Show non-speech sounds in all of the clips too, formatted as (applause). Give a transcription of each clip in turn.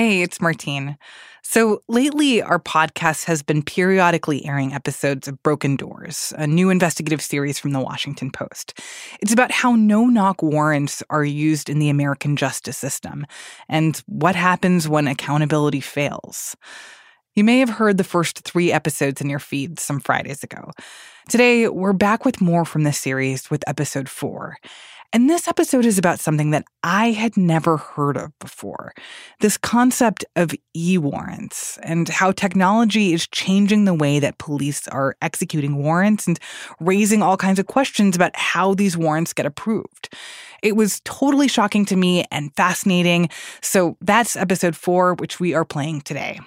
Hey, it's Martine. So lately, our podcast has been periodically airing episodes of Broken Doors, a new investigative series from the Washington Post. It's about how no knock warrants are used in the American justice system and what happens when accountability fails. You may have heard the first three episodes in your feed some Fridays ago. Today, we're back with more from this series with episode four. And this episode is about something that I had never heard of before this concept of e warrants and how technology is changing the way that police are executing warrants and raising all kinds of questions about how these warrants get approved. It was totally shocking to me and fascinating. So that's episode four, which we are playing today.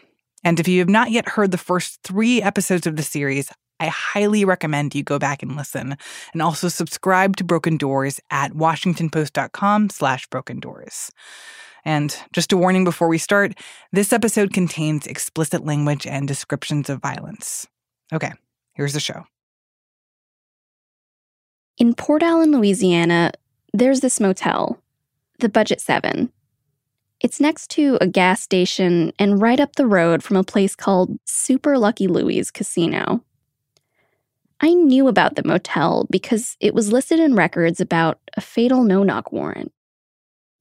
And if you have not yet heard the first three episodes of the series, I highly recommend you go back and listen. And also subscribe to Broken Doors at washingtonpost.com slash broken doors. And just a warning before we start, this episode contains explicit language and descriptions of violence. Okay, here's the show. In Port Allen, Louisiana, there's this motel, the Budget 7. It's next to a gas station and right up the road from a place called Super Lucky Louie's Casino. I knew about the motel because it was listed in records about a fatal no knock warrant.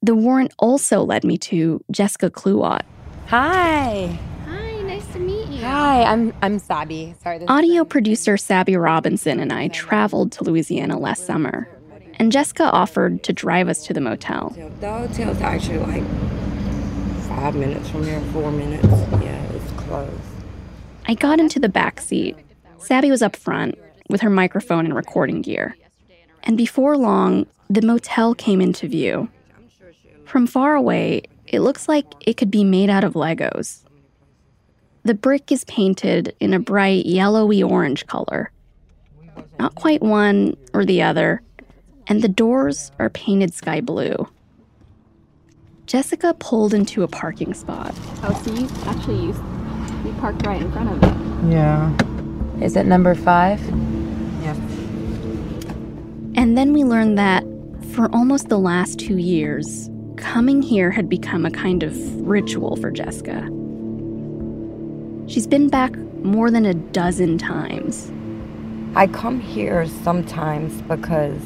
The warrant also led me to Jessica Kluwat. Hi. Hi, nice to meet you. Hi, I'm I'm Sabby. Sorry. Audio producer Sabby Robinson and I traveled to Louisiana last summer, and Jessica offered to drive us to the motel. The hotel's actually like five minutes from here, four minutes. Yeah, it's close. I got into the back seat. Sabby was up front, with her microphone and recording gear. And before long, the motel came into view. From far away, it looks like it could be made out of Legos. The brick is painted in a bright yellowy orange color. Not quite one or the other, and the doors are painted sky blue. Jessica pulled into a parking spot. Oh, so you actually you, you parked right in front of it. Yeah. Is it number five? Yes. And then we learned that for almost the last two years, coming here had become a kind of ritual for Jessica. She's been back more than a dozen times. I come here sometimes because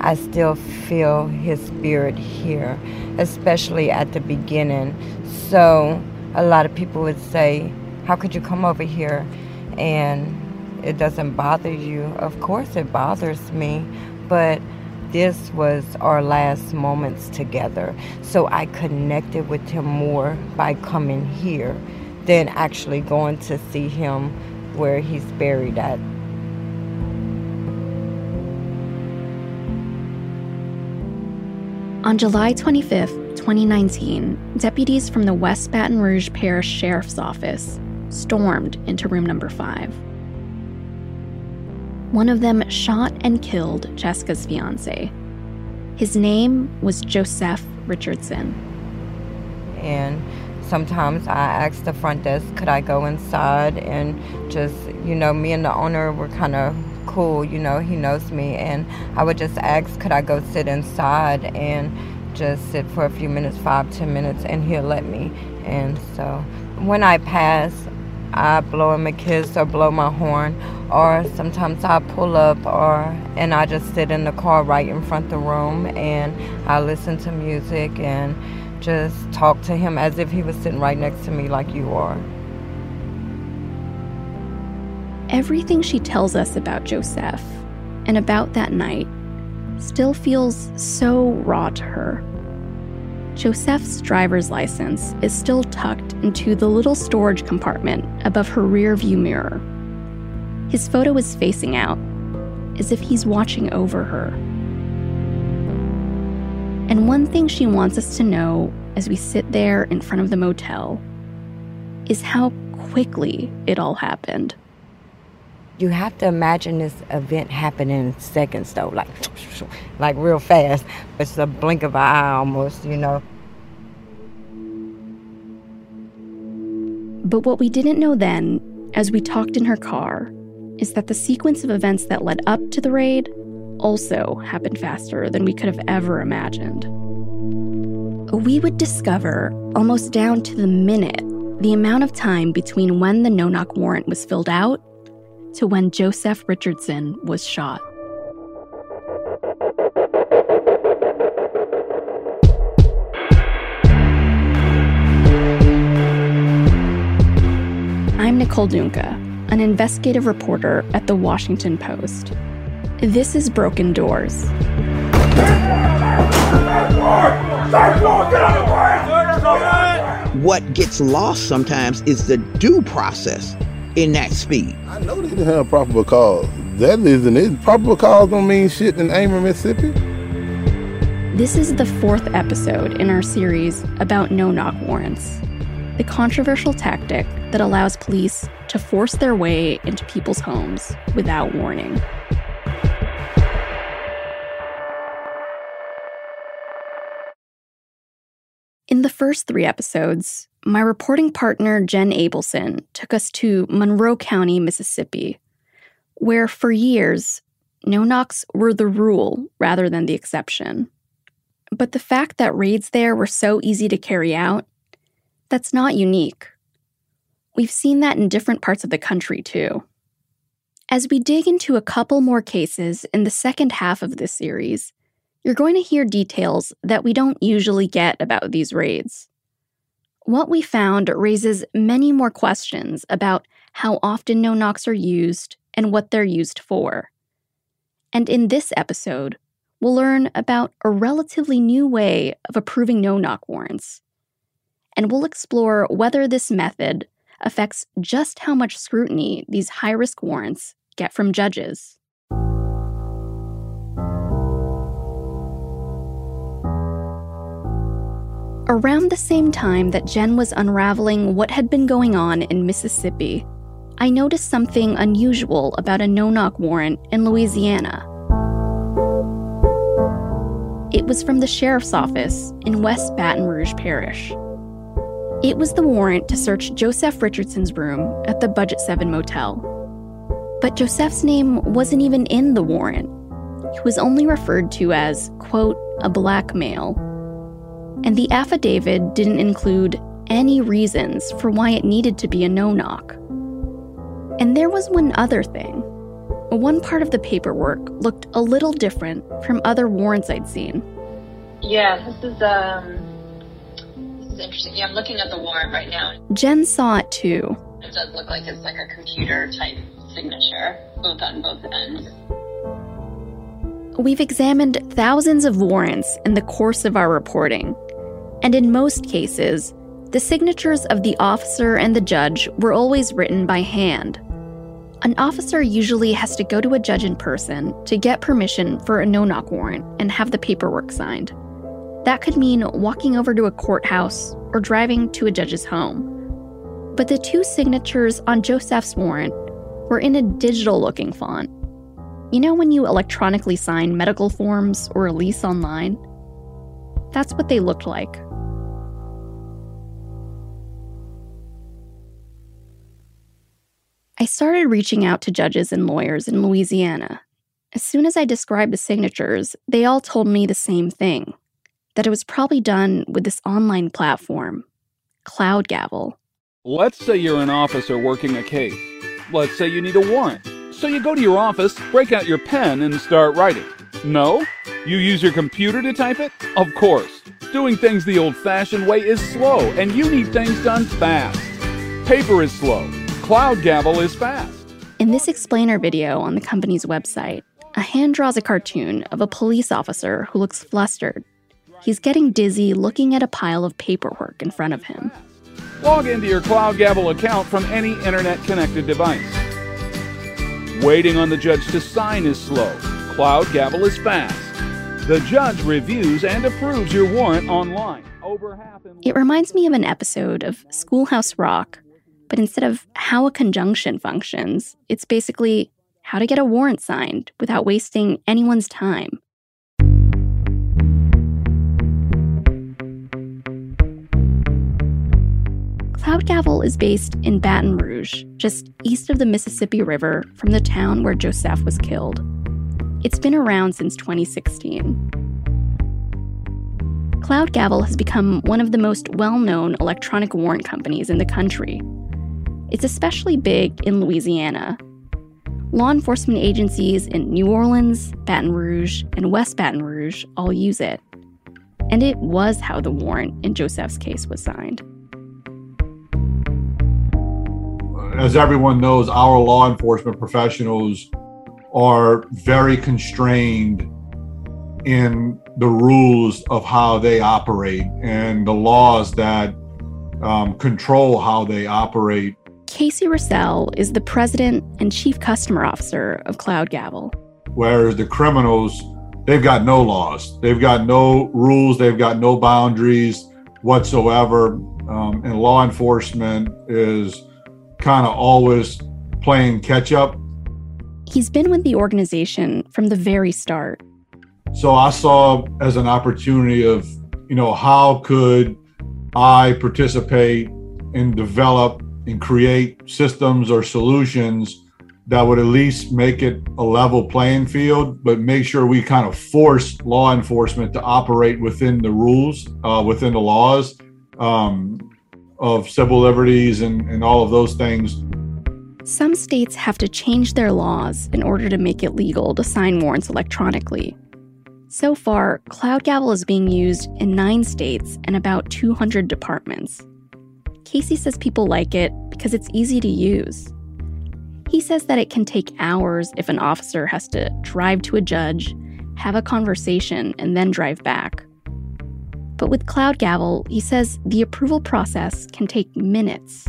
I still feel his spirit here, especially at the beginning. So a lot of people would say, How could you come over here and it doesn't bother you. Of course, it bothers me, but this was our last moments together. So I connected with him more by coming here than actually going to see him where he's buried at. On July 25th, 2019, deputies from the West Baton Rouge Parish Sheriff's Office stormed into room number five. One of them shot and killed Jessica's fiance. His name was Joseph Richardson. And sometimes I asked the front desk, could I go inside and just, you know, me and the owner were kind of cool, you know, he knows me. And I would just ask, could I go sit inside and just sit for a few minutes, five, ten minutes, and he'll let me. And so when I pass, I blow him a kiss or blow my horn, or sometimes I pull up or and I just sit in the car right in front of the room and I listen to music and just talk to him as if he was sitting right next to me like you are. Everything she tells us about Joseph and about that night still feels so raw to her. Joseph's driver's license is still tucked into the little storage compartment above her rear view mirror. His photo is facing out, as if he's watching over her. And one thing she wants us to know as we sit there in front of the motel is how quickly it all happened. You have to imagine this event happening in seconds, though, like, (tsk) like real fast. It's a blink of an eye almost, you know. But what we didn't know then, as we talked in her car, is that the sequence of events that led up to the raid also happened faster than we could have ever imagined. we would discover, almost down to the minute, the amount of time between when the no knock warrant was filled out to when Joseph Richardson was shot. I'm Nicole Dungca, an investigative reporter at The Washington Post. This is Broken Doors. What gets lost sometimes is the due process in that speed. I know they didn't have probable cause. That isn't it. Probable cause don't mean shit in Amory, Mississippi. This is the fourth episode in our series about no knock warrants, the controversial tactic that allows police to force their way into people's homes without warning. In the first three episodes, my reporting partner Jenn Abelson took us to Monroe County, Mississippi, where for years, no knocks were the rule rather than the exception. But the fact that raids there were so easy to carry out, that's not unique. We've seen that in different parts of the country too. As we dig into a couple more cases in the second half of this series, you're going to hear details that we don't usually get about these raids. What we found raises many more questions about how often no knocks are used and what they're used for. And in this episode, we'll learn about a relatively new way of approving no knock warrants. And we'll explore whether this method affects just how much scrutiny these high risk warrants get from judges. Around the same time that Jenn was unraveling what had been going on in Mississippi, I noticed something unusual about a no knock warrant in Louisiana. It was from the sheriff's office in West Baton Rouge Parish. It was the warrant to search Joseph Richardson's room at the Budget 7 motel. But Joseph's name wasn't even in the warrant. He was only referred to as, quote, a black male and the affidavit didn't include any reasons for why it needed to be a no knock. And there was one other thing. One part of the paperwork looked a little different from other warrants I'd seen. Yeah, this is um is interesting. Yeah, I'm looking at the warrant right now. Jenn saw it too. It does look like it's like a computer type signature, both on both ends. We've examined thousands of warrants in the course of our reporting, and in most cases, the signatures of the officer and the judge were always written by hand. An officer usually has to go to a judge in person to get permission for a no knock warrant and have the paperwork signed. That could mean walking over to a courthouse or driving to a judge's home. But the two signatures on Joseph's warrant were in a digital looking font. You know when you electronically sign medical forms or a lease online? That's what they looked like. I started reaching out to judges and lawyers in Louisiana. As soon as I described the signatures, they all told me the same thing that it was probably done with this online platform, Cloud Gavel. Let's say you're an officer working a case. Let's say you need a warrant. So you go to your office, break out your pen, and start writing. No? You use your computer to type it? Of course. Doing things the old fashioned way is slow, and you need things done fast. Paper is slow. Cloud Gavel is fast. In this explainer video on the company's website, a hand draws a cartoon of a police officer who looks flustered. He's getting dizzy looking at a pile of paperwork in front of him. Log into your Cloud Gavel account from any internet connected device. Waiting on the judge to sign is slow. Cloud Gavel is fast. The judge reviews and approves your warrant online. Over half in- It reminds me of an episode of Schoolhouse Rock, but instead of how a conjunction functions, it's basically how to get a warrant signed without wasting anyone's time. Cloud Gavel is based in Baton Rouge, just east of the Mississippi River from the town where Joseph was killed. It's been around since 2016. Cloud Gavel has become one of the most well known electronic warrant companies in the country. It's especially big in Louisiana. Law enforcement agencies in New Orleans, Baton Rouge, and West Baton Rouge all use it. And it was how the warrant in Joseph's case was signed. As everyone knows, our law enforcement professionals are very constrained in the rules of how they operate and the laws that um, control how they operate. Casey Russell is the president and chief customer officer of Cloud Gavel. Whereas the criminals, they've got no laws, they've got no rules, they've got no boundaries whatsoever. Um, and law enforcement is kind of always playing catch up. He's been with the organization from the very start. So I saw as an opportunity of, you know, how could I participate and develop and create systems or solutions that would at least make it a level playing field, but make sure we kind of force law enforcement to operate within the rules, uh, within the laws um, of civil liberties and, and all of those things. Some states have to change their laws in order to make it legal to sign warrants electronically. So far, Cloud Gavel is being used in nine states and about 200 departments. Casey says people like it because it's easy to use. He says that it can take hours if an officer has to drive to a judge, have a conversation, and then drive back. But with Cloud Gavel, he says the approval process can take minutes.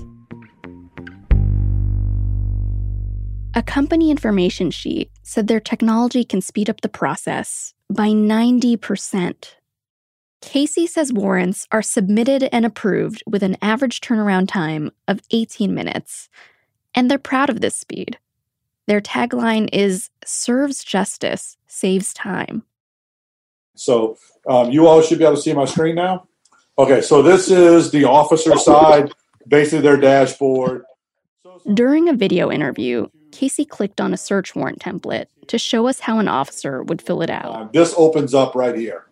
A company information sheet said their technology can speed up the process by 90%. Casey says warrants are submitted and approved with an average turnaround time of 18 minutes, and they're proud of this speed. Their tagline is serves justice, saves time. So um, you all should be able to see my screen now. Okay, so this is the officer side, basically their dashboard. During a video interview, Casey clicked on a search warrant template to show us how an officer would fill it out. Uh, this opens up right here.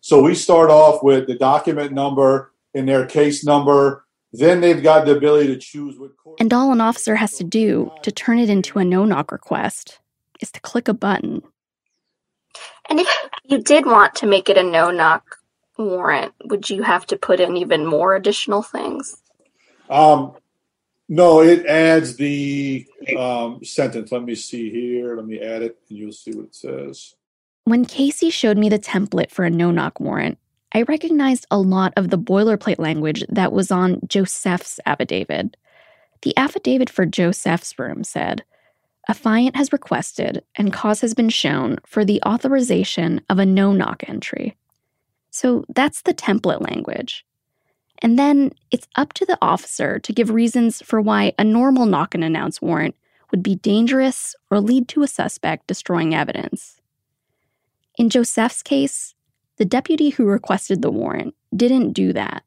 So we start off with the document number and their case number. Then they've got the ability to choose what court. And all an officer has to do to turn it into a no knock request is to click a button. And if you did want to make it a no knock warrant, would you have to put in even more additional things? Um, no, it adds the um, sentence. Let me see here. Let me add it, and you'll see what it says. When Casey showed me the template for a no knock warrant, I recognized a lot of the boilerplate language that was on Joseph's affidavit. The affidavit for Joseph's room said, Affiant has requested and cause has been shown for the authorization of a no knock entry. So that's the template language. And then it's up to the officer to give reasons for why a normal knock and announce warrant would be dangerous or lead to a suspect destroying evidence. In Joseph's case, the deputy who requested the warrant didn't do that.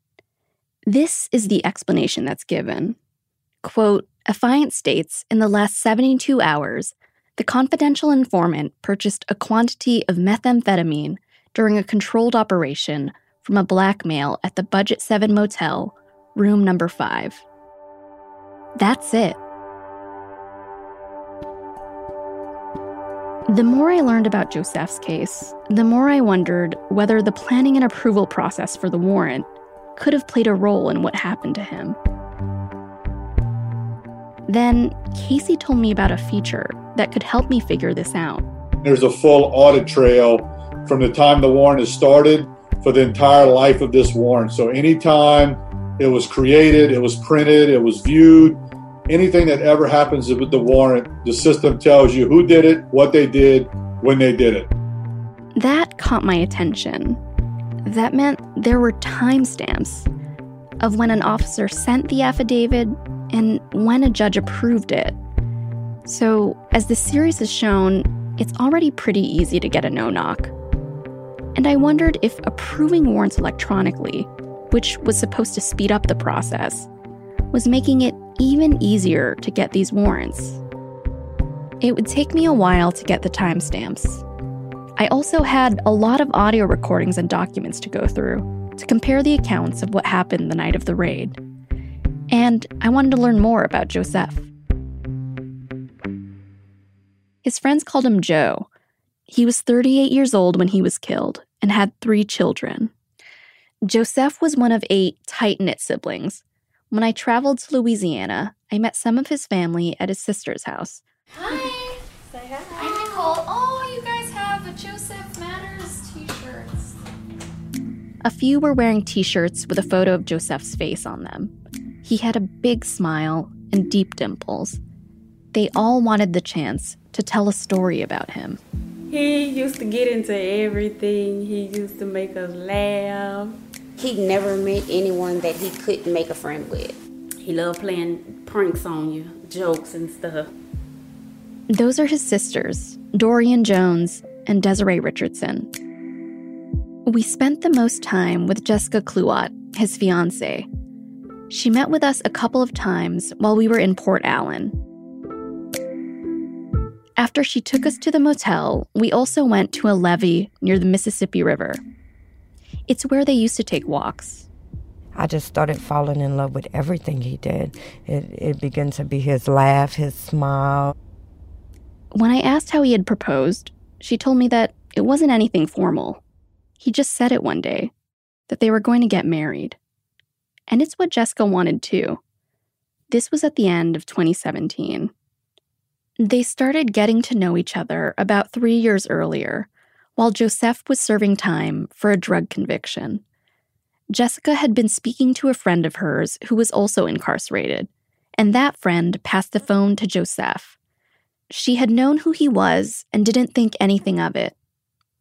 This is the explanation that's given. Quote, Affiant states in the last 72 hours, the confidential informant purchased a quantity of methamphetamine during a controlled operation from a black male at the Budget 7 Motel, room number 5. That's it. The more I learned about Joseph's case, the more I wondered whether the planning and approval process for the warrant could have played a role in what happened to him. Then, Casey told me about a feature that could help me figure this out. There's a full audit trail from the time the warrant is started for the entire life of this warrant. So, anytime it was created, it was printed, it was viewed, anything that ever happens with the warrant, the system tells you who did it, what they did, when they did it. That caught my attention. That meant there were timestamps of when an officer sent the affidavit and when a judge approved it. So, as the series has shown, it's already pretty easy to get a no knock. And I wondered if approving warrants electronically, which was supposed to speed up the process, was making it even easier to get these warrants. It would take me a while to get the timestamps. I also had a lot of audio recordings and documents to go through. to compare the accounts of what happened the night of the raid. And I wanted to learn more about Joseph. His friends called him Joe. He was 38 years old when he was killed and had three children. Joseph was one of eight tight knit siblings. When I traveled to Louisiana, I met some of his family at his sister's house. Hi. Say hi. I'm Nicole. Oh, you guys have a Joseph Matters t shirts. A few were wearing t shirts with a photo of Joseph's face on them. He had a big smile and deep dimples. They all wanted the chance to tell a story about him. He used to get into everything. He used to make us laugh. He never met anyone that he couldn't make a friend with. He loved playing pranks on you, jokes and stuff. Those are his sisters, Dorian Jones and Desiree Richardson. We spent the most time with Jessica Kluot, his fiance. She met with us a couple of times while we were in Port Allen. After she took us to the motel, we also went to a levee near the Mississippi River. It's where they used to take walks. I just started falling in love with everything he did. It, it began to be his laugh, his smile. When I asked how he had proposed, she told me that it wasn't anything formal. He just said it one day that they were going to get married. And it's what Jessica wanted too. This was at the end of 2017. They started getting to know each other about three years earlier, while Joseph was serving time for a drug conviction. Jessica had been speaking to a friend of hers who was also incarcerated, and that friend passed the phone to Joseph. She had known who he was and didn't think anything of it,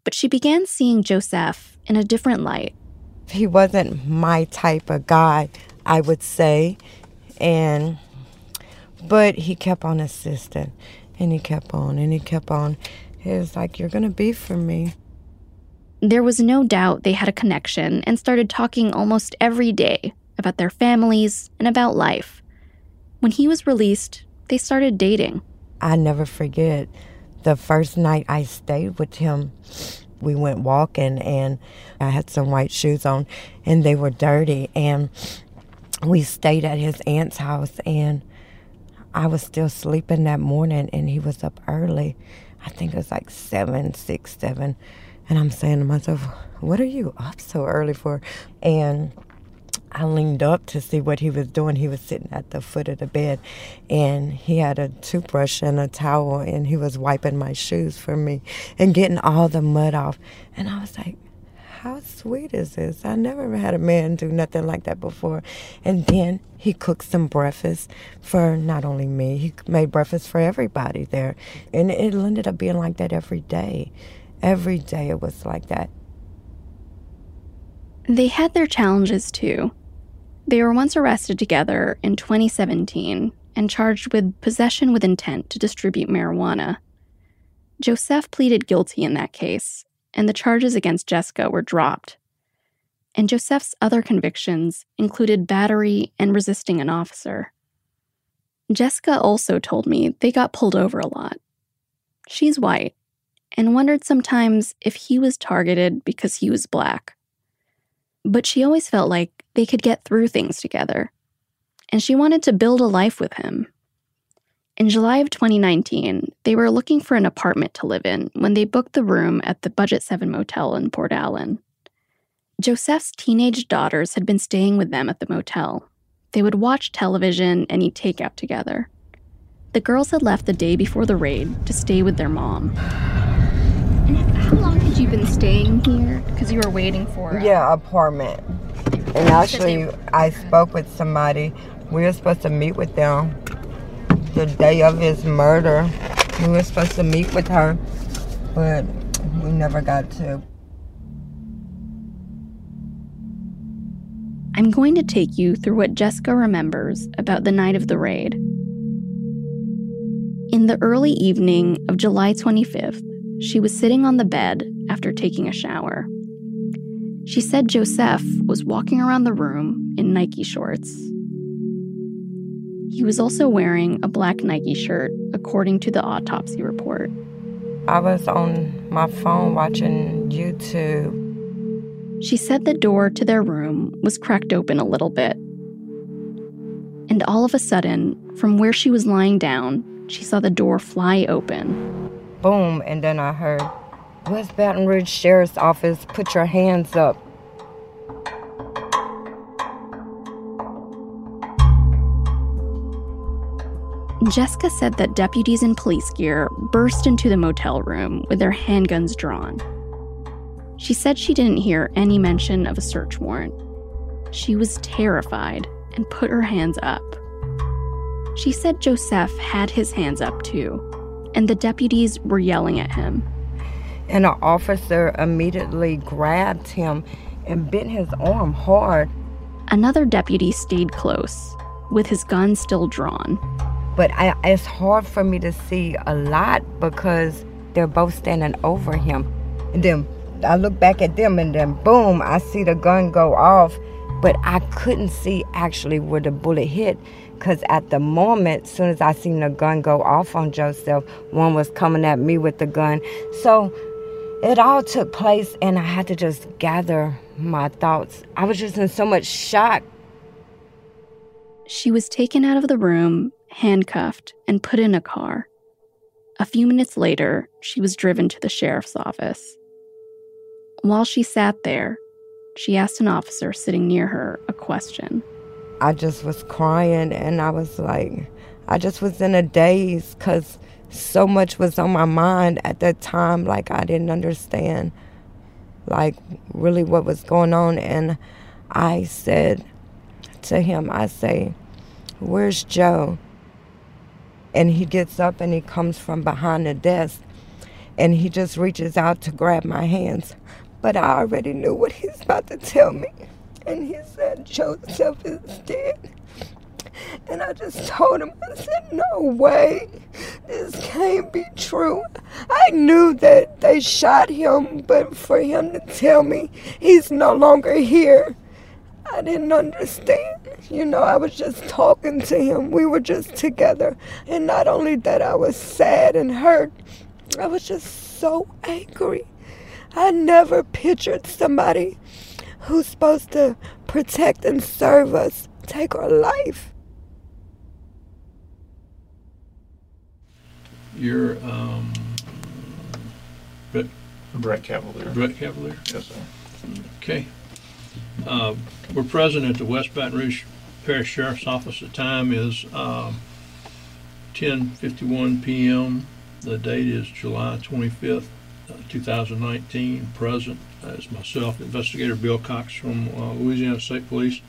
but she began seeing Joseph in a different light. He wasn't my type of guy, I would say, and but he kept on insisting, and he kept on, and he kept on. He was like, You're going to be for me. There was no doubt they had a connection and started talking almost every day about their families and about life. When he was released, they started dating. I never forget the first night I stayed with him. We went walking and I had some white shoes on and they were dirty. And we stayed at his aunt's house and I was still sleeping that morning and he was up early. I think it was like seven, six, seven. And I'm saying to myself, what are you up so early for? And I leaned up to see what he was doing. He was sitting at the foot of the bed and he had a toothbrush and a towel and he was wiping my shoes for me and getting all the mud off. And I was like, how sweet is this? I never had a man do nothing like that before. And then he cooked some breakfast for not only me, he made breakfast for everybody there. And it ended up being like that every day. Every day it was like that. They had their challenges too. They were once arrested together in 2017 and charged with possession with intent to distribute marijuana. Joseph pleaded guilty in that case, and the charges against Jessica were dropped. And Joseph's other convictions included battery and resisting an officer. Jessica also told me they got pulled over a lot. She's white and wondered sometimes if he was targeted because he was black. But she always felt like they could get through things together, and she wanted to build a life with him. In July of 2019, they were looking for an apartment to live in when they booked the room at the Budget 7 Motel in Port Allen. Joseph's teenage daughters had been staying with them at the motel. They would watch television and eat takeout together. The girls had left the day before the raid to stay with their mom. And how long had you been staying here? Because you were waiting for Yeah, apartment. And actually, I spoke with somebody. We were supposed to meet with them the day of his murder. We were supposed to meet with her, but we never got to. I'm going to take you through what Jessica remembers about the night of the raid. In the early evening of July 25th, she was sitting on the bed after taking a shower. She said Joseph was walking around the room in Nike shorts. He was also wearing a black Nike shirt, according to the autopsy report. I was on my phone watching YouTube. She said the door to their room was cracked open a little bit. And all of a sudden, from where she was lying down, she saw the door fly open. Boom, and then I heard, West Baton Rouge Sheriff's Office, put your hands up. Jessica said that deputies in police gear burst into the motel room with their handguns drawn. She said she didn't hear any mention of a search warrant. She was terrified and put her hands up. She said Joseph had his hands up too, and the deputies were yelling at him. And an officer immediately grabbed him and bit his arm hard. Another deputy stayed close, with his gun still drawn. But I, it's hard for me to see a lot because they're both standing over him. And then I look back at them, and then boom, I see the gun go off. But I couldn't see actually where the bullet hit because at the moment, soon as I seen the gun go off on Joseph, one was coming at me with the gun. So it all took place, and I had to just gather my thoughts. I was just in so much shock. She was taken out of the room, handcuffed, and put in a car. A few minutes later, she was driven to the sheriff's office. While she sat there, she asked an officer sitting near her a question. I just was crying and I was like, I just was in a daze because so much was on my mind at that time. Like, I didn't understand, like, really what was going on. And I said to him, I say, Where's Joe? And he gets up and he comes from behind the desk and he just reaches out to grab my hands. But I already knew what he's about to tell me. And he said, Joseph is dead. And I just told him, I said, no way. This can't be true. I knew that they shot him, but for him to tell me he's no longer here, I didn't understand. You know, I was just talking to him. We were just together. And not only that, I was sad and hurt, I was just so angry. I never pictured somebody who's supposed to protect and serve us take our life. You're um, Brett, Brett Cavalier. Brett Cavalier? Yes, sir. Okay. Uh, we're present at the West Baton Rouge Parish Sheriff's Office. The time is um, 10:51 p.m. The date is July 25th, uh, 2019. Present is myself, Investigator Bill Cox from uh, Louisiana State Police.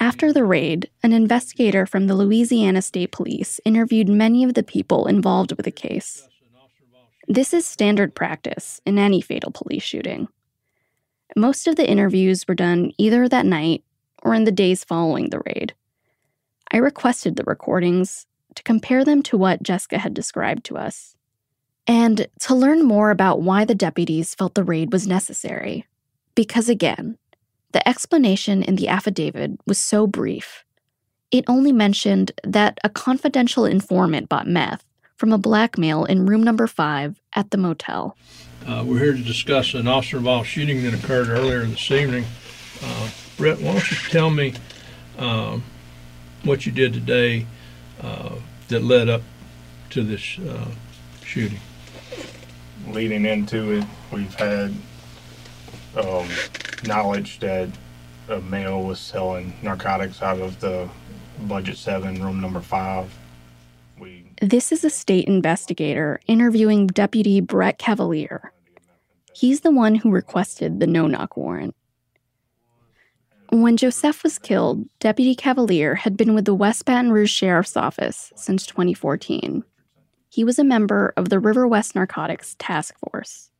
After the raid, an investigator from the Louisiana State Police interviewed many of the people involved with the case. This is standard practice in any fatal police shooting. Most of the interviews were done either that night or in the days following the raid. I requested the recordings to compare them to what Jessica had described to us, and to learn more about why the deputies felt the raid was necessary. Because again, the explanation in the affidavit was so brief. It only mentioned that a confidential informant bought meth from a black male in room number five at the motel. Uh, we're here to discuss an officer involved shooting that occurred earlier this evening. Uh, Brett, why don't you tell me um, what you did today uh, that led up to this uh, shooting? Leading into it, we've had um, knowledge that a male was selling narcotics out of the budget seven, room number five. We This is a state investigator interviewing Deputy Brett Cavalier. He's the one who requested the no knock warrant. When Joseph was killed, Deputy Cavalier had been with the West Baton Rouge Sheriff's Office since 2014. He was a member of the River West Narcotics Task Force.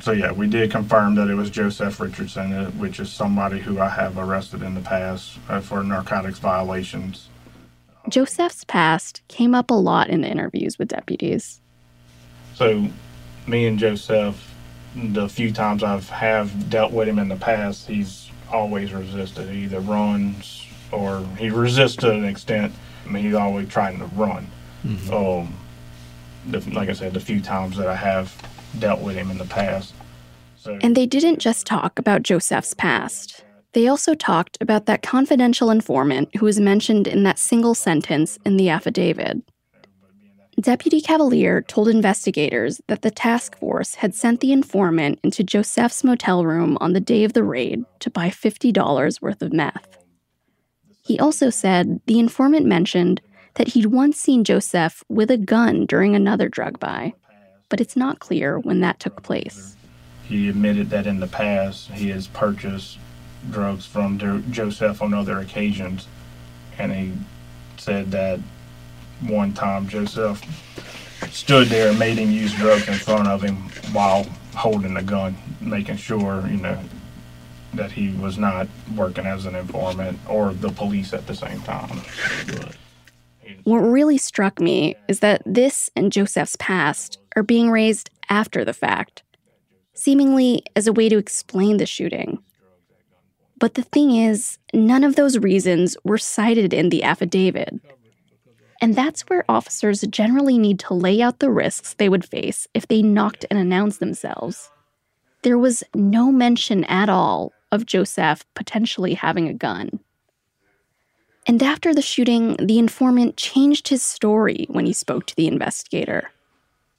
so yeah, we did confirm that it was Joseph Richardson, uh, which is somebody who I have arrested in the past uh, for narcotics violations. Joseph's past came up a lot in the interviews with deputies. So, me and Joseph, the few times I've have dealt with him in the past, he's always resisted. He either runs or he resists to an extent. I mean, he's always trying to run. Um, the, like I said, the few times that I have dealt with him in the past. And they didn't just talk about Joseph's past. They also talked about that confidential informant who was mentioned in that single sentence in the affidavit. Deputy Cavalier told investigators that the task force had sent the informant into Joseph's motel room on the day of the raid to buy $50 worth of meth. He also said the informant mentioned that he'd once seen Joseph with a gun during another drug buy, but it's not clear when that took place. He admitted that in the past he has purchased drugs from Jo- Joseph on other occasions, and he said that one time Joseph stood there and made him use drugs in front of him while holding the gun, making sure, you know, that he was not working as an informant or the police at the same time. What really struck me is that this and Joseph's past are being raised after the fact, seemingly as a way to explain the shooting. But the thing is, none of those reasons were cited in the affidavit. And that's where officers generally need to lay out the risks they would face if they knocked and announced themselves. There was no mention at all of Joseph potentially having a gun. And after the shooting, the informant changed his story when he spoke to the investigator.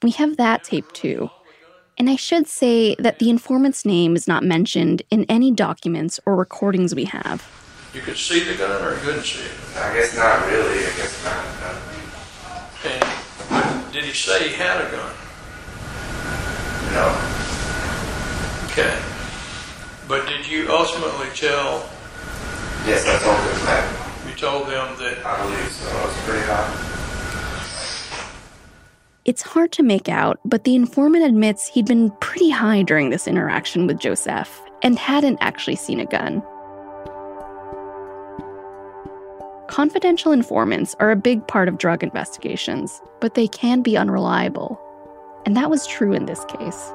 We have that tape too. And I should say that the informant's name is not mentioned in any documents or recordings we have. You could see the gun or you couldn't see it? I guess not really. I guess not. No. And did he say he had a gun? No. Okay. But did you ultimately tell? Yes, I told them that. You told them that. I believe so. It was pretty hot. It's hard to make out, but the informant admits he'd been pretty high during this interaction with Joseph and hadn't actually seen a gun. Confidential informants are a big part of drug investigations, but they can be unreliable. And that was true in this case.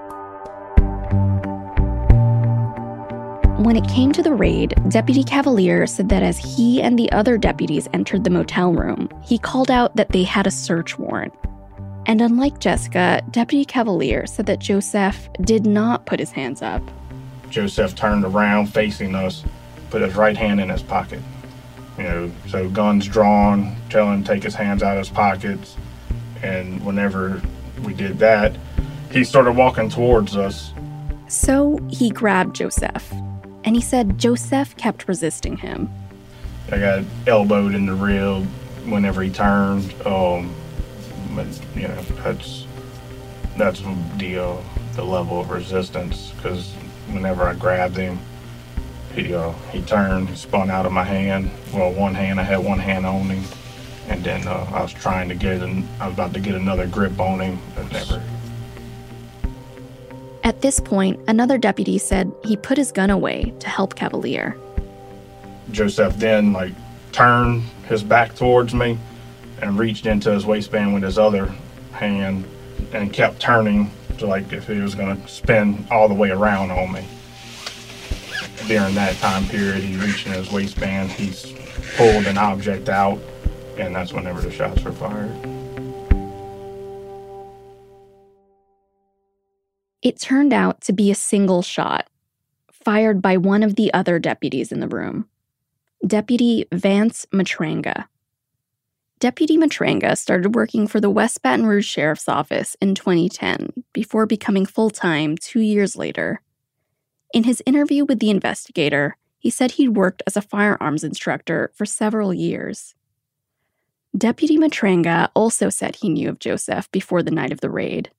When it came to the raid, Deputy Cavalier said that as he and the other deputies entered the motel room, he called out that they had a search warrant. And unlike Jessica, Deputy Cavalier said that Joseph did not put his hands up. Joseph turned around facing us, put his right hand in his pocket. You know, so guns drawn, tell him to take his hands out of his pockets. And whenever we did that, he started walking towards us. So he grabbed Joseph, and he said Joseph kept resisting him. I got elbowed in the rib whenever he turned. Um, but you know, that's that's the uh, the level of resistance because whenever I grabbed him, he uh, he turned, spun out of my hand. Well, one hand I had one hand on him, and then uh, I was trying to get an, I was about to get another grip on him, but never. At this point, another deputy said he put his gun away to help Cavalier. Joseph then like turned his back towards me and reached into his waistband with his other hand and kept turning to like if he was going to spin all the way around on me. During that time period, he reached in his waistband, he's pulled an object out, and that's whenever the shots were fired. It turned out to be a single shot, fired by one of the other deputies in the room Deputy Vance Matranga. Deputy Matranga started working for the West Baton Rouge Sheriff's Office in 2010 before becoming full time two years later. In his interview with the investigator, he said he'd worked as a firearms instructor for several years. Deputy Matranga also said he knew of Joseph before the night of the raid.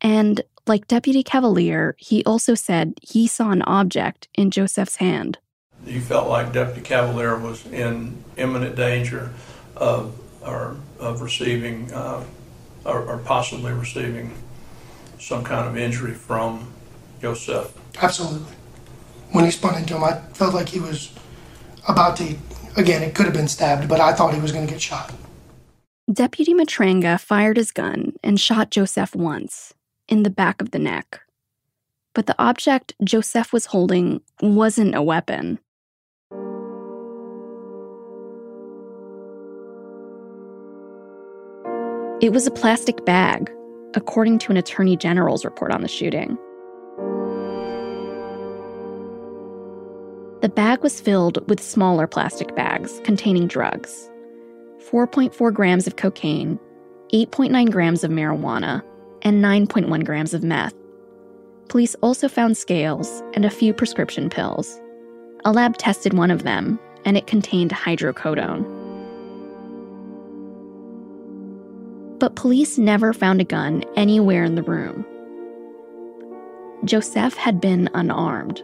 And, like Deputy Cavalier, he also said he saw an object in Joseph's hand. He felt like Deputy Cavalier was in imminent danger of or of receiving uh, or, or possibly receiving some kind of injury from Joseph. Absolutely. When he spun into him, I felt like he was about to. Again, it could have been stabbed, but I thought he was going to get shot. Deputy Matranga fired his gun and shot Joseph once, in the back of the neck. But the object Joseph was holding wasn't a weapon. It was a plastic bag, according to an attorney general's report on the shooting. the bag was filled with smaller plastic bags containing drugs 4.4 grams of cocaine, 8.9 grams of marijuana, and 9.1 grams of meth. Police also found scales and a few prescription pills. A lab tested one of them, and it contained hydrocodone. But police never found a gun anywhere in the room. Joseph had been unarmed.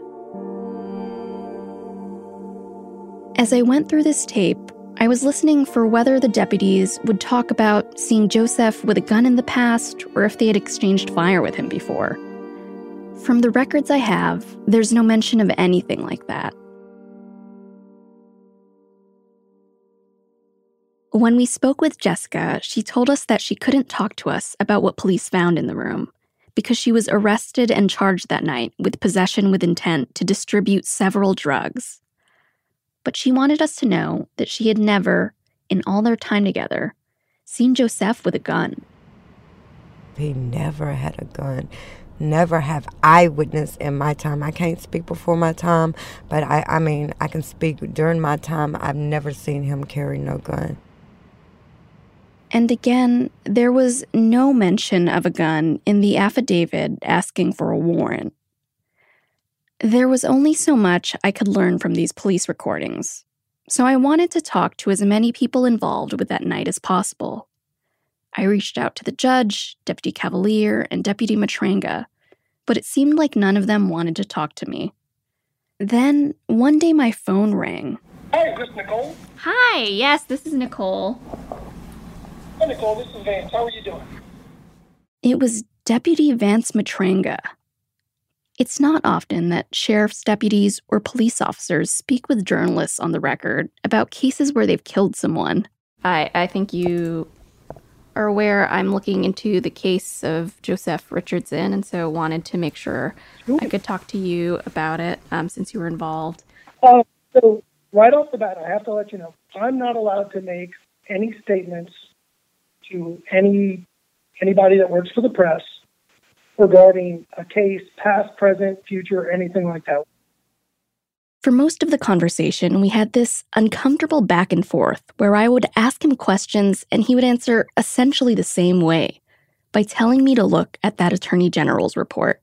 As I went through this tape, I was listening for whether the deputies would talk about seeing Joseph with a gun in the past or if they had exchanged fire with him before. From the records I have, there's no mention of anything like that. When we spoke with Jessica, she told us that she couldn't talk to us about what police found in the room because she was arrested and charged that night with possession with intent to distribute several drugs. But she wanted us to know that she had never, in all their time together, seen Joseph with a gun. He never had a gun. Never have I witnessed in my time. I can't speak before my time, but I, I mean, I can speak during my time. I've never seen him carry no gun. And again, there was no mention of a gun in the affidavit asking for a warrant. There was only so much I could learn from these police recordings, so I wanted to talk to as many people involved with that night as possible. I reached out to the judge, Deputy Cavalier, and Deputy Matranga, but it seemed like none of them wanted to talk to me. Then, one day my phone rang. Hi, is this Nicole? Hi, yes, this is Nicole. Hi, Nicole, this is Vance. How are you doing? It was Deputy Vance Matranga. It's not often that sheriff's deputies or police officers speak with journalists on the record about cases where they've killed someone. I, I think you are aware I'm looking into the case of Joseph Richardson, and so wanted to make sure I could talk to you about it um, since you were involved. Uh, so, right off the bat, I have to let you know I'm not allowed to make any statements to any anybody that works for the press regarding a case, past, present, future, anything like that. For most of the conversation, we had this uncomfortable back and forth where I would ask him questions and he would answer essentially the same way by telling me to look at that Attorney General's report.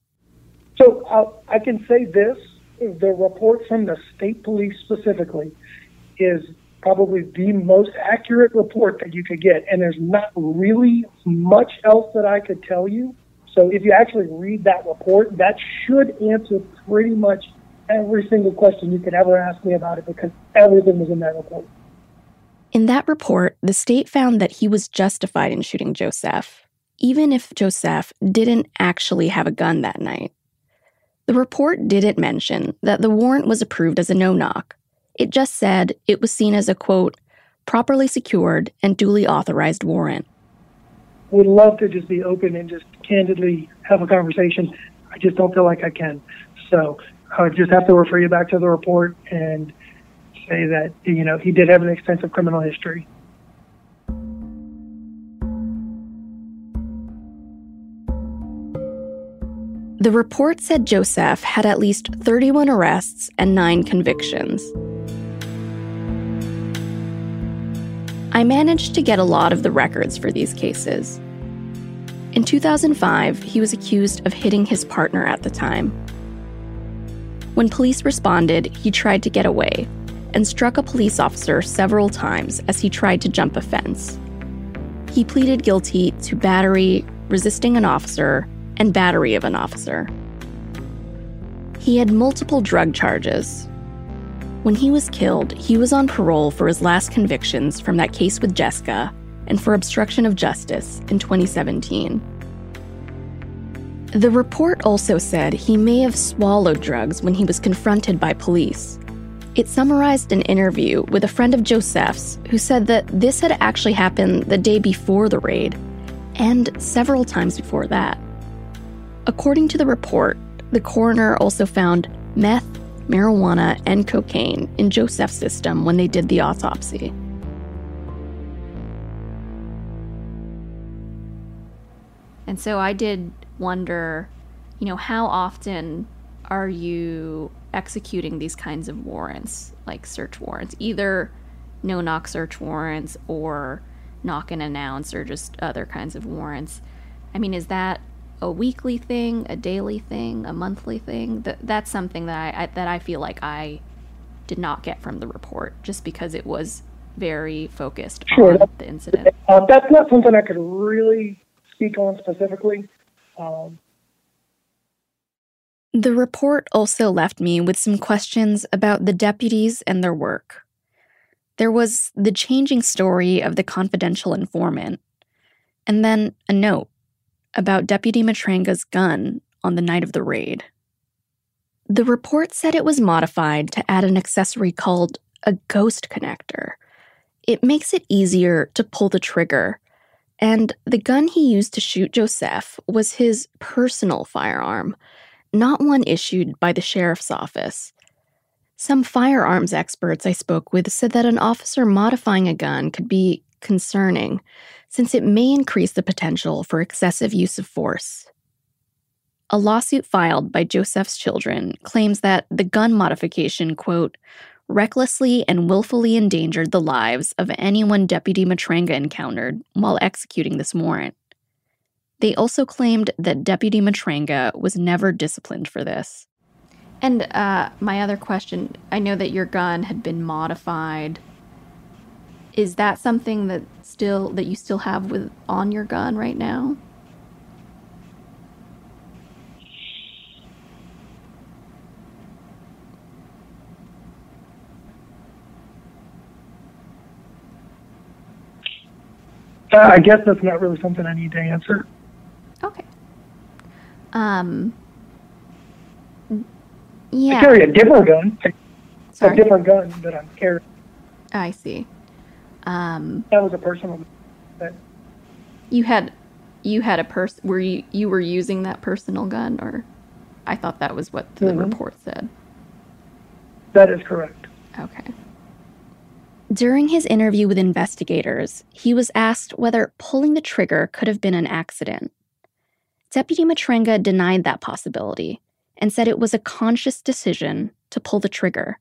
So uh, I can say this the report from the state police specifically is probably the most accurate report that you could get. And there's not really much else that I could tell you. So if you actually read that report, that should answer pretty much every single question you could ever ask me about it because everything was in that report. In that report, the state found that he was justified in shooting Joseph, even if Joseph didn't actually have a gun that night. The report didn't mention that the warrant was approved as a no knock. It just said it was seen as a quote, properly secured and duly authorized warrant. Would love to just be open and just candidly have a conversation. I just don't feel like I can. So I would just have to refer you back to the report and say that, you know, he did have an extensive criminal history. The report said Joseph had at least 31 arrests and nine convictions. I managed to get a lot of the records for these cases. In 2005, he was accused of hitting his partner at the time. When police responded, he tried to get away and struck a police officer several times as he tried to jump a fence. He pleaded guilty to battery, resisting an officer, and battery of an officer. He had multiple drug charges. When he was killed, he was on parole for his last convictions from that case with Jessica and for obstruction of justice in 2017. The report also said he may have swallowed drugs when he was confronted by police. It summarized an interview with a friend of Joseph's who said that this had actually happened the day before the raid and several times before that. According to the report, the coroner also found meth, marijuana, and cocaine in Joseph's system when they did the autopsy. And so I did wonder, you know, how often are you executing these kinds of warrants, like search warrants, either no knock search warrants or knock and announce or just other kinds of warrants? I mean, is that a weekly thing, a daily thing, a monthly thing? That that's something that I, I that I feel like I did not get from the report, just because it was very focused Sure. on the incident. Uh, that's not something I could really speak on specifically. Um, The report also left me with some questions about the deputies and their work. There was the changing story of the confidential informant, and then a note about Deputy Matranga's gun on the night of the raid. The report said it was modified to add an accessory called a ghost connector. It makes it easier to pull the trigger, and the gun he used to shoot Joseph was his personal firearm not one issued by the sheriff's office. Some firearms experts I spoke with said that an officer modifying a gun could be concerning, since it may increase the potential for excessive use of force. A lawsuit filed by Joseph's children claims that the gun modification, quote, recklessly and willfully endangered the lives of anyone Deputy Matranga encountered while executing this warrant. They also claimed that Deputy Matranga was never disciplined for this. And uh, my other question I know that your gun had been modified. Is that something that still that you still have with on your gun right now? uh, I guess that's not really something I need to answer. Okay. Um. I Yeah. carry a different gun. Sorry? A different gun that I'm carrying. I see. Um, That was a personal. That you had you had a person were you you were using that personal gun or I thought that was what the Mhm. report said. that is correct. Okay. During his interview with investigators, he was asked whether pulling the trigger could have been an accident. Deputy Matranga denied that possibility and said it was a conscious decision to pull the trigger.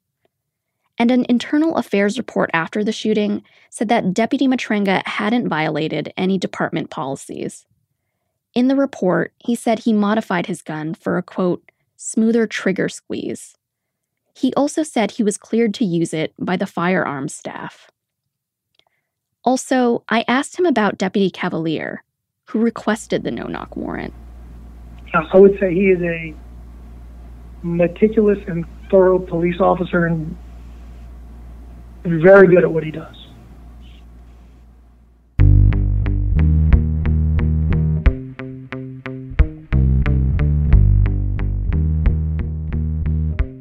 And an internal affairs report after the shooting said that Deputy Matranga hadn't violated any department policies. In the report, he said he modified his gun for a quote, smoother trigger squeeze. He also said he was cleared to use it by the firearms staff. Also, I asked him about Deputy Cavalier, who requested the no knock warrant. I would say he is a meticulous and thorough police officer and very good at what he does.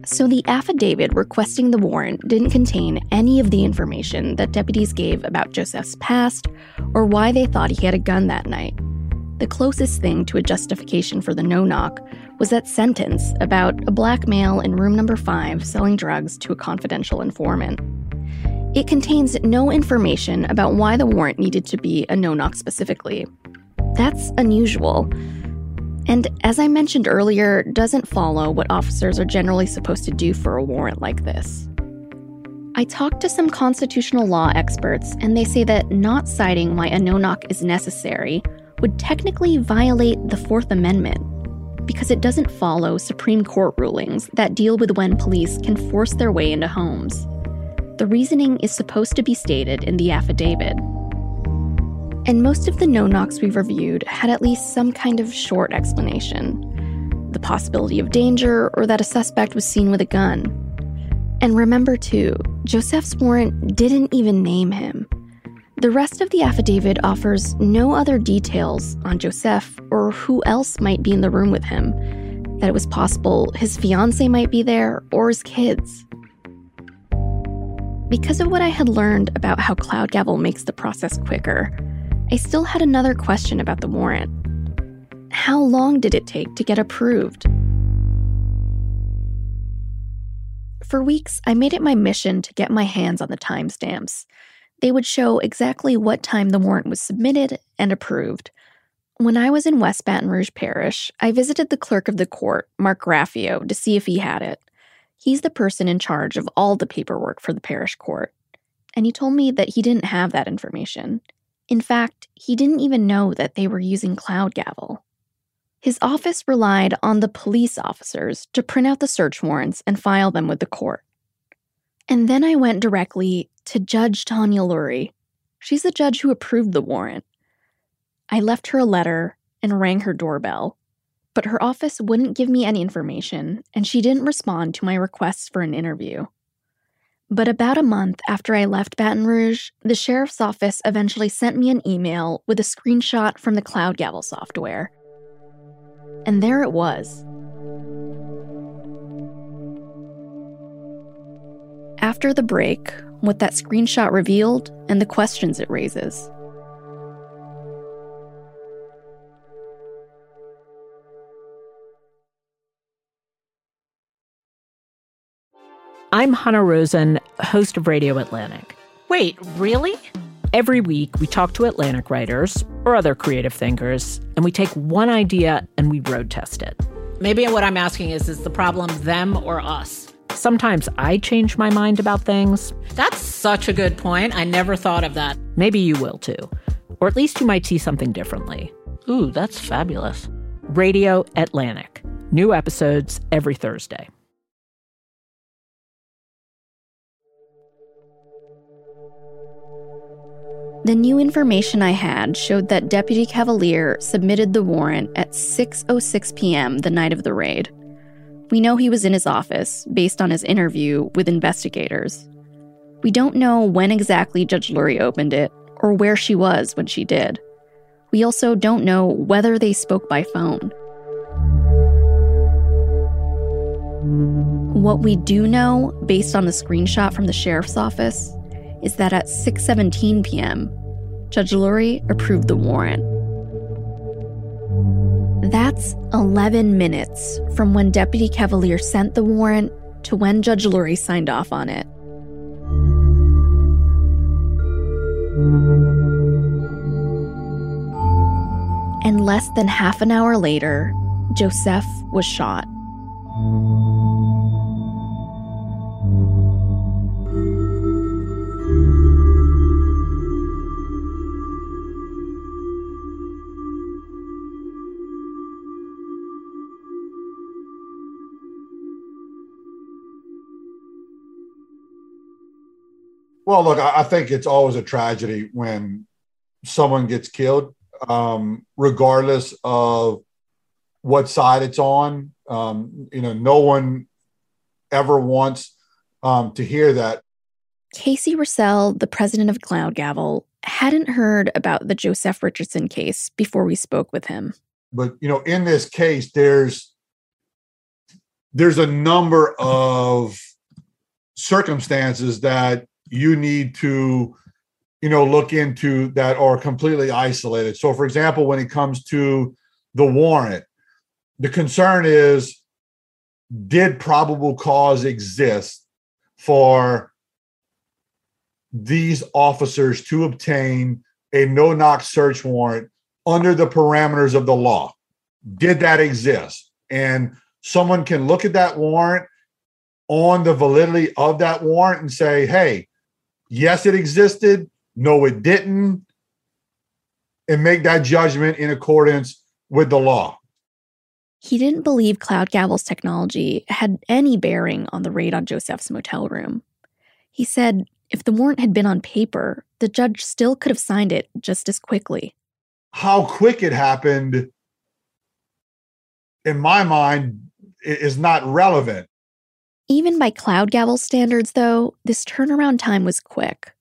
So the affidavit requesting the warrant didn't contain any of the information that deputies gave about Joseph's past or why they thought he had a gun that night. The closest thing to a justification for the no knock was that sentence about a black male in room number five selling drugs to a confidential informant. It contains no information about why the warrant needed to be a no knock specifically. That's unusual. And as I mentioned earlier, doesn't follow what officers are generally supposed to do for a warrant like this. I talked to some constitutional law experts, and they say that not citing why a no knock is necessary would technically violate the Fourth Amendment because it doesn't follow Supreme Court rulings that deal with when police can force their way into homes. The reasoning is supposed to be stated in the affidavit. And most of the no knocks we've reviewed had at least some kind of short explanation the possibility of danger or that a suspect was seen with a gun. And remember, too, Joseph's warrant didn't even name him. The rest of the affidavit offers no other details on Joseph or who else might be in the room with him. That it was possible his fiance might be there or his kids. Because of what I had learned about how Cloud Gavel makes the process quicker, I still had another question about the warrant. How long did it take to get approved? For weeks, I made it my mission to get my hands on the timestamps. They would show exactly what time the warrant was submitted and approved. When I was in West Baton Rouge Parish, I visited the clerk of the court, Mark Graffeo, to see if he had it. He's the person in charge of all the paperwork for the parish court. And he told me that he didn't have that information. In fact, he didn't even know that they were using Cloud Gavel. His office relied on the police officers to print out the search warrants and file them with the court. And then I went directly to Judge Tonya Lurry. She's the judge who approved the warrant. I left her a letter and rang her doorbell, but her office wouldn't give me any information, and she didn't respond to my requests for an interview. But about a month after I left Baton Rouge, the sheriff's office eventually sent me an email with a screenshot from the Cloud Gavel software. And there it was. After the break, what that screenshot revealed and the questions it raises. I'm Hanna Rosin, host of Radio Atlantic. Wait, really? Every week, we talk to Atlantic writers or other creative thinkers, and we take one idea and we road test it. Maybe what I'm asking is is the problem them or us? Sometimes I change my mind about things. That's such a good point. I never thought of that. Maybe you will too. Or at least you might see something differently. Ooh, that's fabulous. Radio Atlantic. New episodes every Thursday. The new information I had showed that Deputy Cavalier submitted the warrant at 6:06 p.m. the night of the raid. We know he was in his office based on his interview with investigators. We don't know when exactly Judge Lurry opened it or where she was when she did. We also don't know whether they spoke by phone. What we do know, based on the screenshot from the sheriff's office, is that at 6:17 p.m., Judge Lurry approved the warrant. That's 11 minutes from when Deputy Cavalier sent the warrant to when Judge Lurry signed off on it. And less than half an hour later, Joseph was shot. Well, look, I think it's always a tragedy when someone gets killed, um, regardless of what side it's on. Um, you know, no one ever wants um, to hear that. Casey Russell, the president of Cloud Gavel, hadn't heard about the Joseph Richardson case before we spoke with him. But you know, in this case, there's there's a number of circumstances that you need to you know look into that are completely isolated. So for example when it comes to the warrant the concern is did probable cause exist for these officers to obtain a no knock search warrant under the parameters of the law? Did that exist? And someone can look at that warrant on the validity of that warrant and say hey yes, it existed, no, it didn't, and make that judgment in accordance with the law. He didn't believe Cloud Gavel's technology had any bearing on the raid on Joseph's motel room. He said if the warrant had been on paper, the judge still could have signed it just as quickly. How quick it happened, in my mind, is not relevant. Even by Cloud Gavel standards, though, this turnaround time was quick.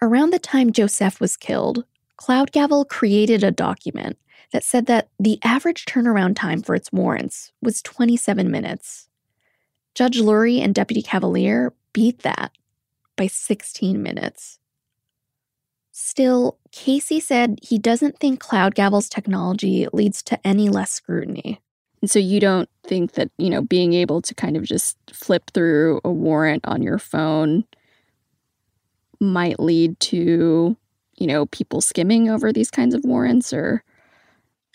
Around the time Joseph was killed, Cloud Gavel created a document that said that the average turnaround time for its warrants was 27 minutes. Judge Lurry and Deputy Cavalier beat that by 16 minutes. Still, Casey said he doesn't think Cloud Gavel's technology leads to any less scrutiny. And so you don't think that, you know, being able to kind of just flip through a warrant on your phone might lead to, you know, people skimming over these kinds of warrants or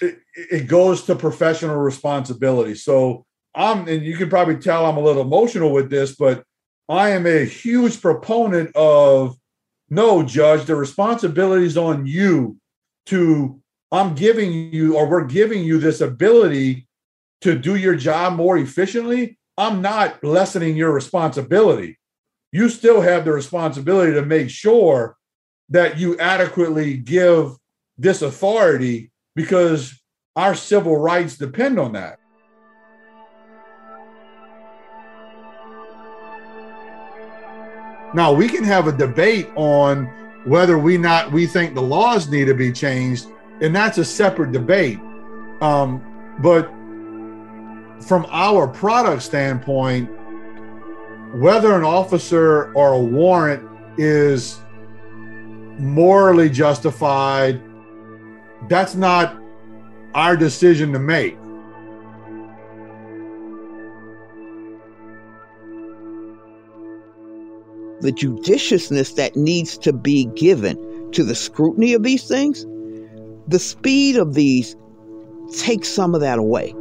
it, it goes to professional responsibility. So I'm, and you can probably tell I'm a little emotional with this, but I am a huge proponent of no, judge, the responsibility is on you to, I'm giving you, or we're giving you this ability to do your job more efficiently. I'm not lessening your responsibility. You still have the responsibility to make sure that you adequately give this authority because our civil rights depend on that. Now we can have a debate on whether we not we think the laws need to be changed, and that's a separate debate. Um, but from our product standpoint, whether an officer or a warrant is morally justified, that's not our decision to make. the judiciousness that needs to be given to the scrutiny of these things, the speed of these takes some of that away.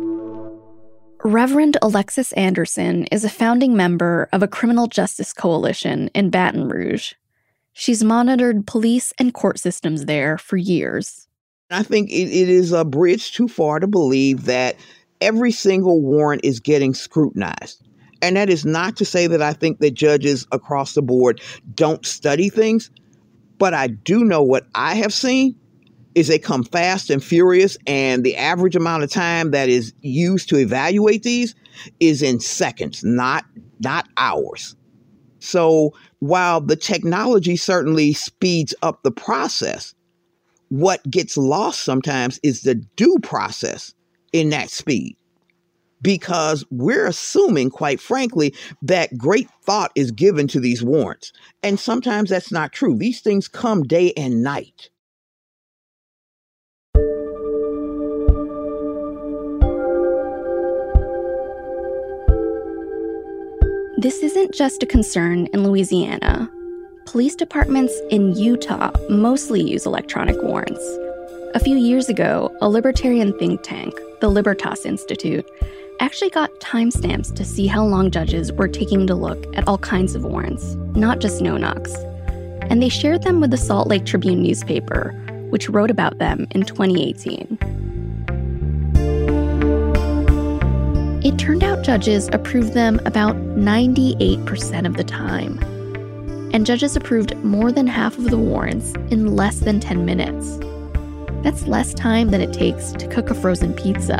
Reverend Alexis Anderson is a founding member of a criminal justice coalition in Baton Rouge. She's monitored police and court systems there for years. I think it, it is a bridge too far to believe that every single warrant is getting scrutinized. And that is not to say that I think that judges across the board don't study things, but I do know what I have seen is they come fast and furious, and the average amount of time that is used to evaluate these is in seconds, not not hours. So while the technology certainly speeds up the process, what gets lost sometimes is the due process in that speed because we're assuming, quite frankly, that great thought is given to these warrants. And sometimes that's not true. These things come day and night. This isn't just a concern in Louisiana. Police departments in Utah mostly use electronic warrants. A few years ago, a libertarian think tank, the Libertas Institute, actually got timestamps to see how long judges were taking to look at all kinds of warrants, not just no knocks. And they shared them with the Salt Lake Tribune newspaper, which wrote about them in 2018. It turned out judges approved them about 98% of the time. And judges approved more than half of the warrants in less than 10 minutes. That's less time than it takes to cook a frozen pizza.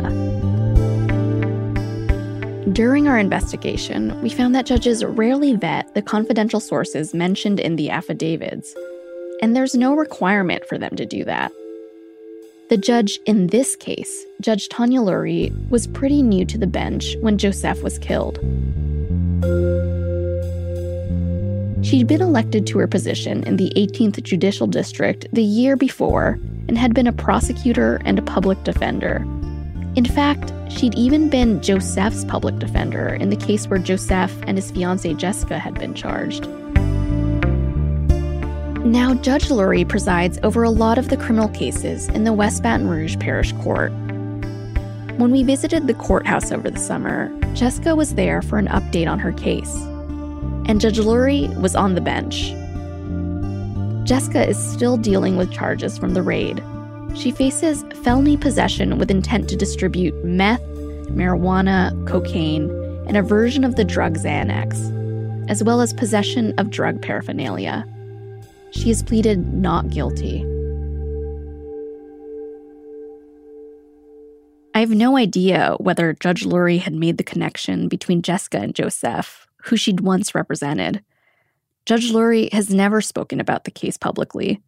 During our investigation, we found that judges rarely vet the confidential sources mentioned in the affidavits, and there's no requirement for them to do that. The judge in this case, Judge Tonya Lurry, was pretty new to the bench when Joseph was killed. She'd been elected to her position in the 18th Judicial District the year before and had been a prosecutor and a public defender in fact, she'd even been Joseph's public defender in the case where Joseph and his fiancee Jessica had been charged. Now, Judge Lurry presides over a lot of the criminal cases in the West Baton Rouge Parish Court. When we visited the courthouse over the summer, Jessica was there for an update on her case. And Judge Lurry was on the bench. Jessica is still dealing with charges from the raid, she faces felony possession with intent to distribute meth, marijuana, cocaine, and a version of the drug Xanax, as well as possession of drug paraphernalia. She has pleaded not guilty. I have no idea whether Judge Lurry had made the connection between Jessica and Joseph, who she'd once represented. Judge Lurry has never spoken about the case publicly,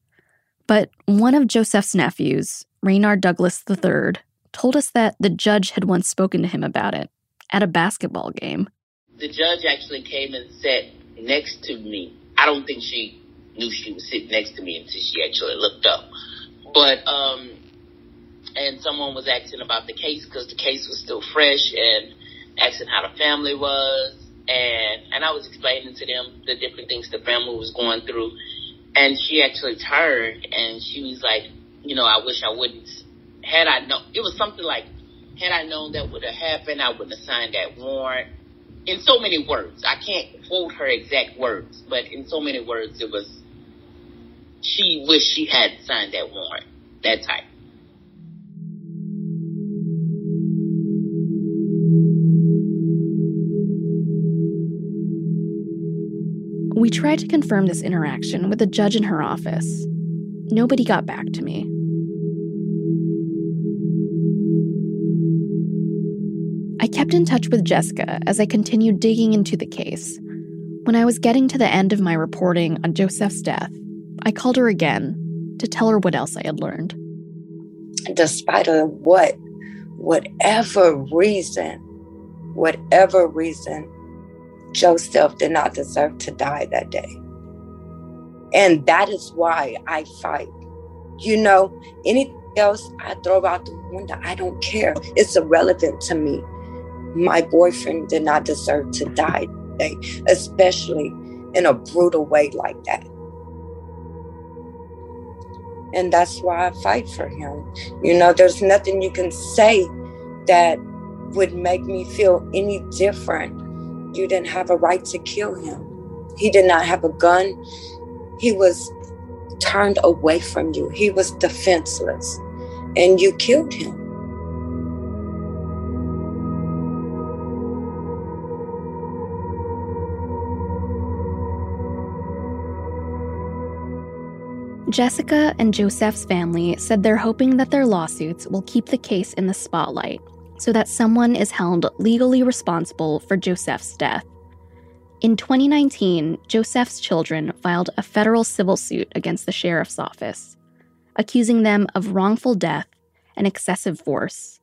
but one of Joseph's nephews, Raynard Douglas III, told us that the judge had once spoken to him about it at a basketball game. The judge actually came and sat next to me. I don't think she knew she was sitting next to me until she actually looked up. But, um, and someone was asking about the case because the case was still fresh and asking how the family was. And, and I was explaining to them the different things the family was going through and she actually turned and she was like, you know, I wish I wouldn't had I known, it was something like, had I known that would have happened, I wouldn't have signed that warrant. In so many words, I can't quote her exact words, but in so many words, it was, she wished she had signed that warrant, that type. We tried to confirm this interaction with a judge in her office. Nobody got back to me. I kept in touch with Jessica as I continued digging into the case. When I was getting to the end of my reporting on Joseph's death, I called her again to tell her what else I had learned. Despite of what, whatever reason, whatever reason, Joseph did not deserve to die that day. And that is why I fight. You know, anything else I throw out the window, I don't care. It's irrelevant to me. My boyfriend did not deserve to die today, especially in a brutal way like that. And that's why I fight for him. You know, there's nothing you can say that would make me feel any different. You didn't have a right to kill him. He did not have a gun. He was turned away from you. He was defenseless. And you killed him. Jessica and Joseph's family said they're hoping that their lawsuits will keep the case in the spotlight so that someone is held legally responsible for Joseph's death. In 2019, Joseph's children filed a federal civil suit against the sheriff's office, accusing them of wrongful death and excessive force.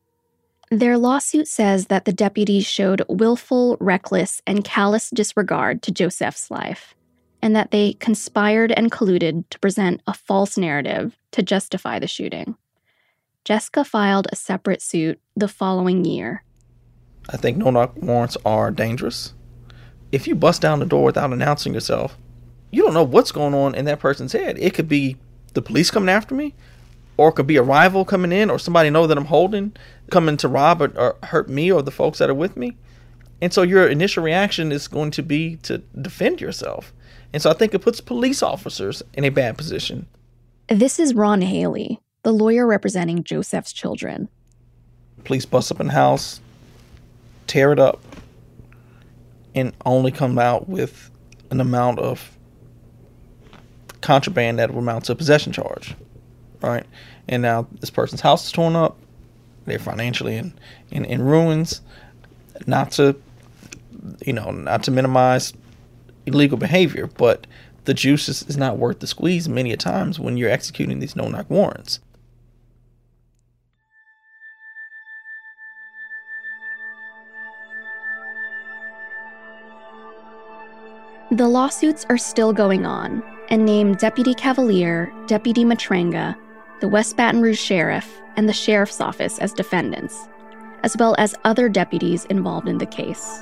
Their lawsuit says that the deputies showed willful, reckless, and callous disregard to Joseph's life and that they conspired and colluded to present a false narrative to justify the shooting. Jessica filed a separate suit the following year. I think no knock warrants are dangerous. If you bust down the door without announcing yourself, you don't know what's going on in that person's head. It could be the police coming after me, or it could be a rival coming in, or somebody know that I'm holding, coming to rob or, or hurt me or the folks that are with me. And so your initial reaction is going to be to defend yourself. And so I think it puts police officers in a bad position. This is Ron Haley, the lawyer representing Joseph's children. Police bust up in the house, tear it up, and only come out with an amount of contraband that will amount to a possession charge. Right? And now this person's house is torn up. They're financially in, in, in ruins. Not to you know, not to minimize illegal behavior, but the juice is, is not worth the squeeze many a times when you're executing these no knock warrants. The lawsuits are still going on and name Deputy Cavalier, Deputy Matranga, the West Baton Rouge Sheriff, and the Sheriff's Office as defendants, as well as other deputies involved in the case.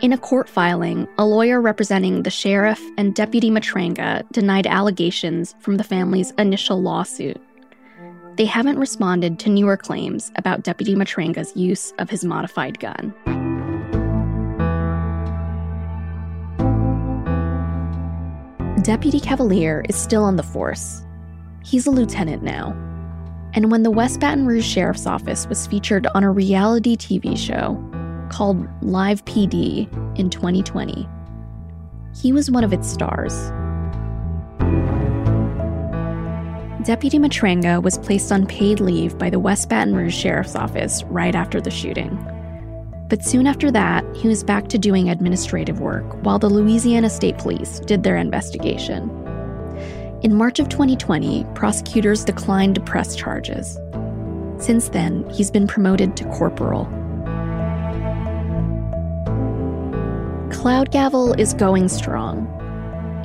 In a court filing, a lawyer representing the sheriff and Deputy Matranga denied allegations from the family's initial lawsuit. They haven't responded to newer claims about Deputy Matranga's use of his modified gun. Deputy Cavalier is still on the force. He's a lieutenant now. And when the West Baton Rouge Sheriff's Office was featured on a reality TV show called Live PD in 2020, he was one of its stars. Deputy Matranga was placed on paid leave by the West Baton Rouge Sheriff's Office right after the shooting. But soon after that, he was back to doing administrative work while the Louisiana State Police did their investigation. In March of 2020, prosecutors declined to press charges. Since then, he's been promoted to corporal. Cloud Gavel is going strong.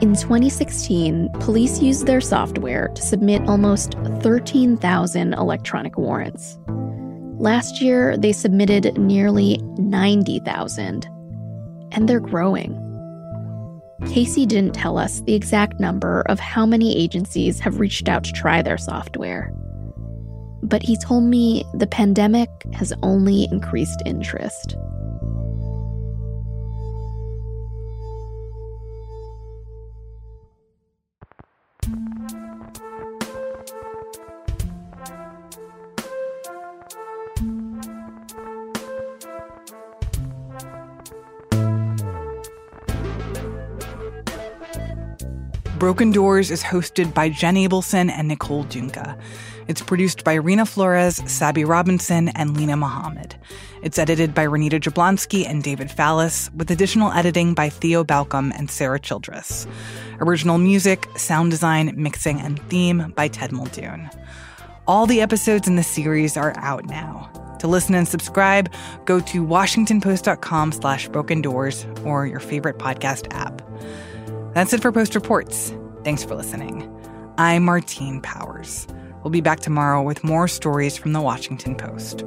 In 2016, police used their software to submit almost 13,000 electronic warrants. Last year, they submitted nearly 90,000, and they're growing. Casey didn't tell us the exact number of how many agencies have reached out to try their software. But he told me the pandemic has only increased interest. Broken Doors is hosted by Jenn Abelson and Nicole Dungca. It's produced by Reena Flores, Sabby Robinson, and Lena Mohammed. It's edited by Renita Jablonski and David Fallis, with additional editing by Theo Balcomb and Sarah Childress. Original music, sound design, mixing, and theme by Ted Muldoon. All the episodes in the series are out now. To listen and subscribe, go to washingtonpost.com slash broken doors or your favorite podcast app. That's it for Post Reports. Thanks for listening. I'm Martine Powers. We'll be back tomorrow with more stories from the Washington Post.